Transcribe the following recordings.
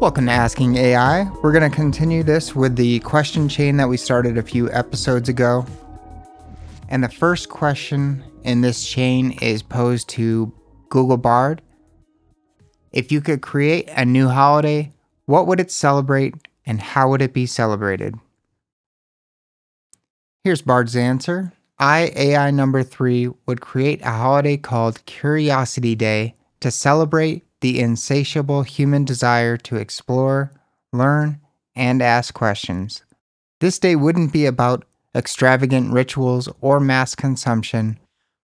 Welcome to Asking AI. We're going to continue this with the question chain that we started a few episodes ago. And the first question in this chain is posed to Google Bard. If you could create a new holiday, what would it celebrate and how would it be celebrated? Here's Bard's answer. I, AI number three, would create a holiday called Curiosity Day to celebrate the insatiable human desire to explore, learn, and ask questions. This day wouldn't be about extravagant rituals or mass consumption,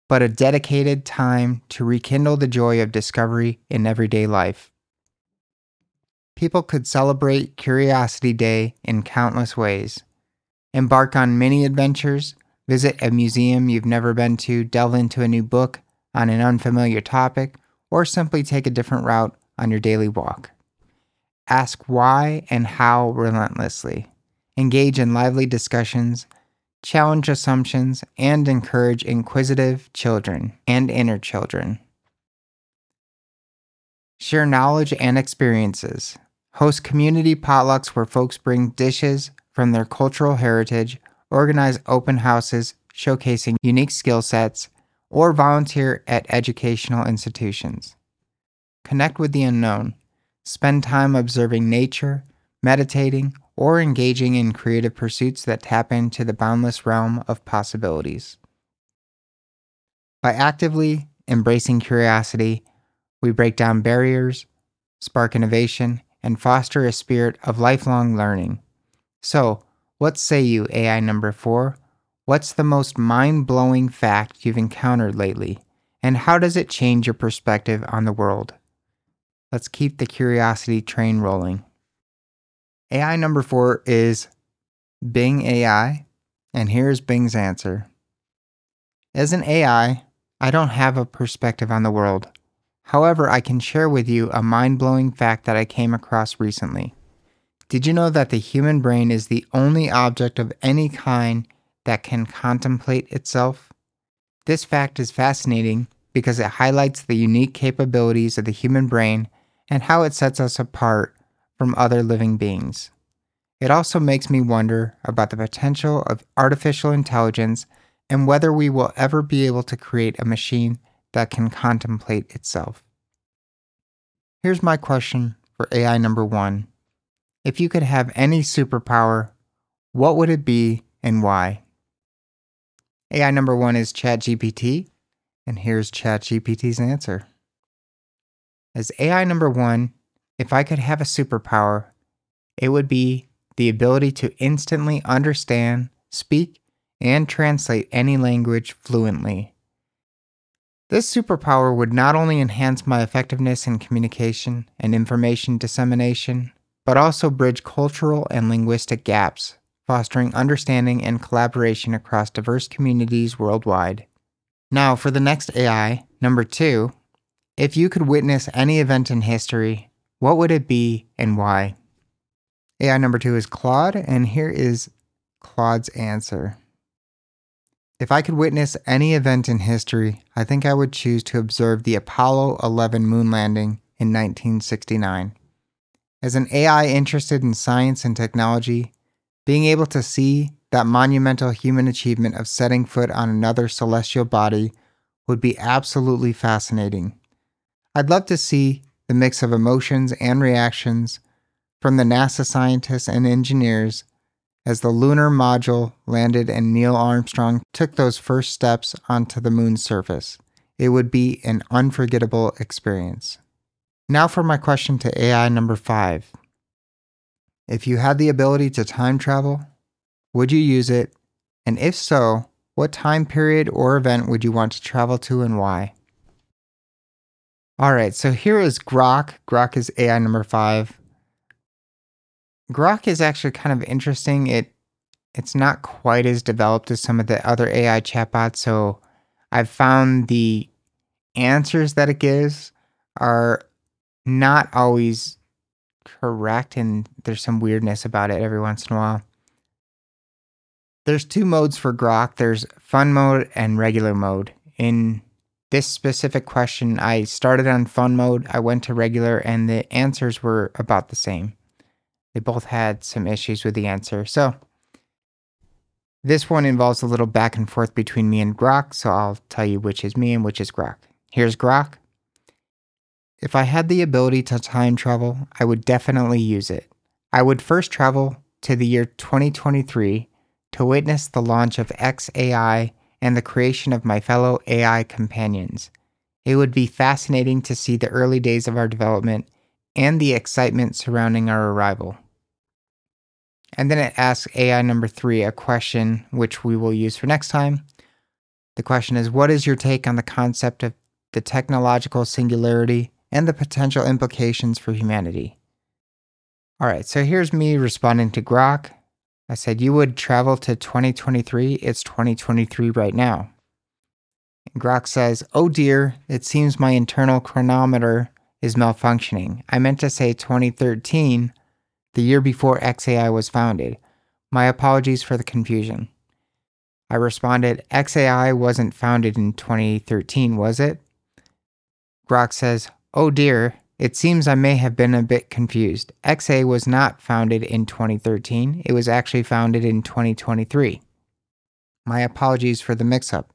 but a dedicated time to rekindle the joy of discovery in everyday life. People could celebrate Curiosity Day in countless ways. Embark on mini adventures, visit a museum you've never been to, delve into a new book on an unfamiliar topic, or simply take a different route on your daily walk. Ask why and how relentlessly. Engage in lively discussions, challenge assumptions, and encourage inquisitive children and inner children. Share knowledge and experiences. Host community potlucks where folks bring dishes from their cultural heritage, organize open houses showcasing unique skill sets, or volunteer at educational institutions. Connect with the unknown. Spend time observing nature, meditating, or engaging in creative pursuits that tap into the boundless realm of possibilities. By actively embracing curiosity, we break down barriers, spark innovation, and foster a spirit of lifelong learning. So, what say you, AI number four? What's the most mind blowing fact you've encountered lately, and how does it change your perspective on the world? Let's keep the curiosity train rolling. AI number four is Bing AI, and here's Bing's answer. As an AI, I don't have a perspective on the world. However, I can share with you a mind blowing fact that I came across recently. Did you know that the human brain is the only object of any kind that can contemplate itself. This fact is fascinating because it highlights the unique capabilities of the human brain and how it sets us apart from other living beings. It also makes me wonder about the potential of artificial intelligence and whether we will ever be able to create a machine that can contemplate itself. Here's my question for AI number one If you could have any superpower, what would it be and why? AI number one is ChatGPT, and here's ChatGPT's answer. As AI number one, if I could have a superpower, it would be the ability to instantly understand, speak, and translate any language fluently. This superpower would not only enhance my effectiveness in communication and information dissemination, but also bridge cultural and linguistic gaps fostering understanding and collaboration across diverse communities worldwide. Now, for the next AI, number two, if you could witness any event in history, what would it be and why? AI number two is Claude, and here is Claude's answer. If I could witness any event in history, I think I would choose to observe the Apollo 11 moon landing in 1969. As an AI interested in science and technology, being able to see that monumental human achievement of setting foot on another celestial body would be absolutely fascinating. I'd love to see the mix of emotions and reactions from the NASA scientists and engineers as the lunar module landed and Neil Armstrong took those first steps onto the moon's surface. It would be an unforgettable experience. Now for my question to AI number five. If you had the ability to time travel, would you use it? And if so, what time period or event would you want to travel to and why? All right, so here is Grok. Grok is AI number five. Grok is actually kind of interesting. It it's not quite as developed as some of the other AI chatbots, so I've found the answers that it gives are not always correct and there's some weirdness about it every once in a while. There's two modes for Grok. There's fun mode and regular mode. In this specific question, I started on fun mode, I went to regular, and the answers were about the same. They both had some issues with the answer. So, this one involves a little back and forth between me and Grok, so I'll tell you which is me and which is Grok. Here's Grok. If I had the ability to time travel, I would definitely use it. I would first travel to the year 2023 to witness the launch of XAI and the creation of my fellow AI companions. It would be fascinating to see the early days of our development and the excitement surrounding our arrival. And then it asks AI number three a question which we will use for next time. The question is What is your take on the concept of the technological singularity and the potential implications for humanity? All right, so here's me responding to Grok. I said, You would travel to 2023. It's 2023 right now. And Grok says, Oh dear, it seems my internal chronometer is malfunctioning. I meant to say 2013, the year before XAI was founded. My apologies for the confusion. I responded, XAI wasn't founded in 2013, was it? Grok says, Oh dear, it seems I may have been a bit confused. XA was not founded in 2013, it was actually founded in 2023. My apologies for the mix up.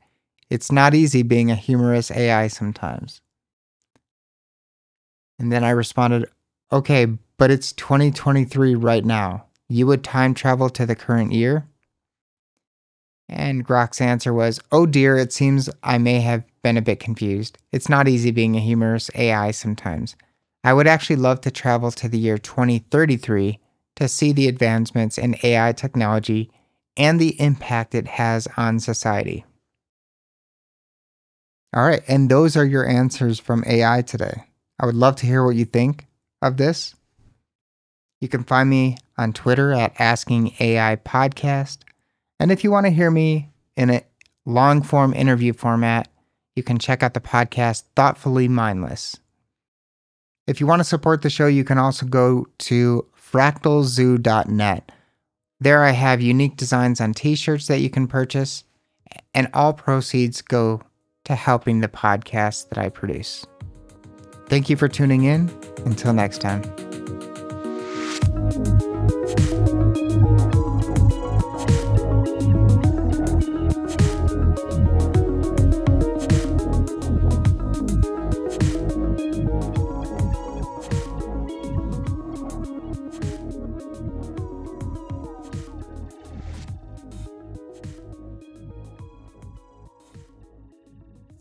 It's not easy being a humorous AI sometimes. And then I responded, Okay, but it's 2023 right now. You would time travel to the current year? And Grok's answer was, Oh dear, it seems I may have been a bit confused. It's not easy being a humorous AI sometimes. I would actually love to travel to the year 2033 to see the advancements in AI technology and the impact it has on society. All right, and those are your answers from AI today. I would love to hear what you think of this. You can find me on Twitter at Asking AI Podcast. And if you want to hear me in a long form interview format, you can check out the podcast Thoughtfully Mindless. If you want to support the show, you can also go to fractalzoo.net. There I have unique designs on t shirts that you can purchase, and all proceeds go to helping the podcast that I produce. Thank you for tuning in. Until next time.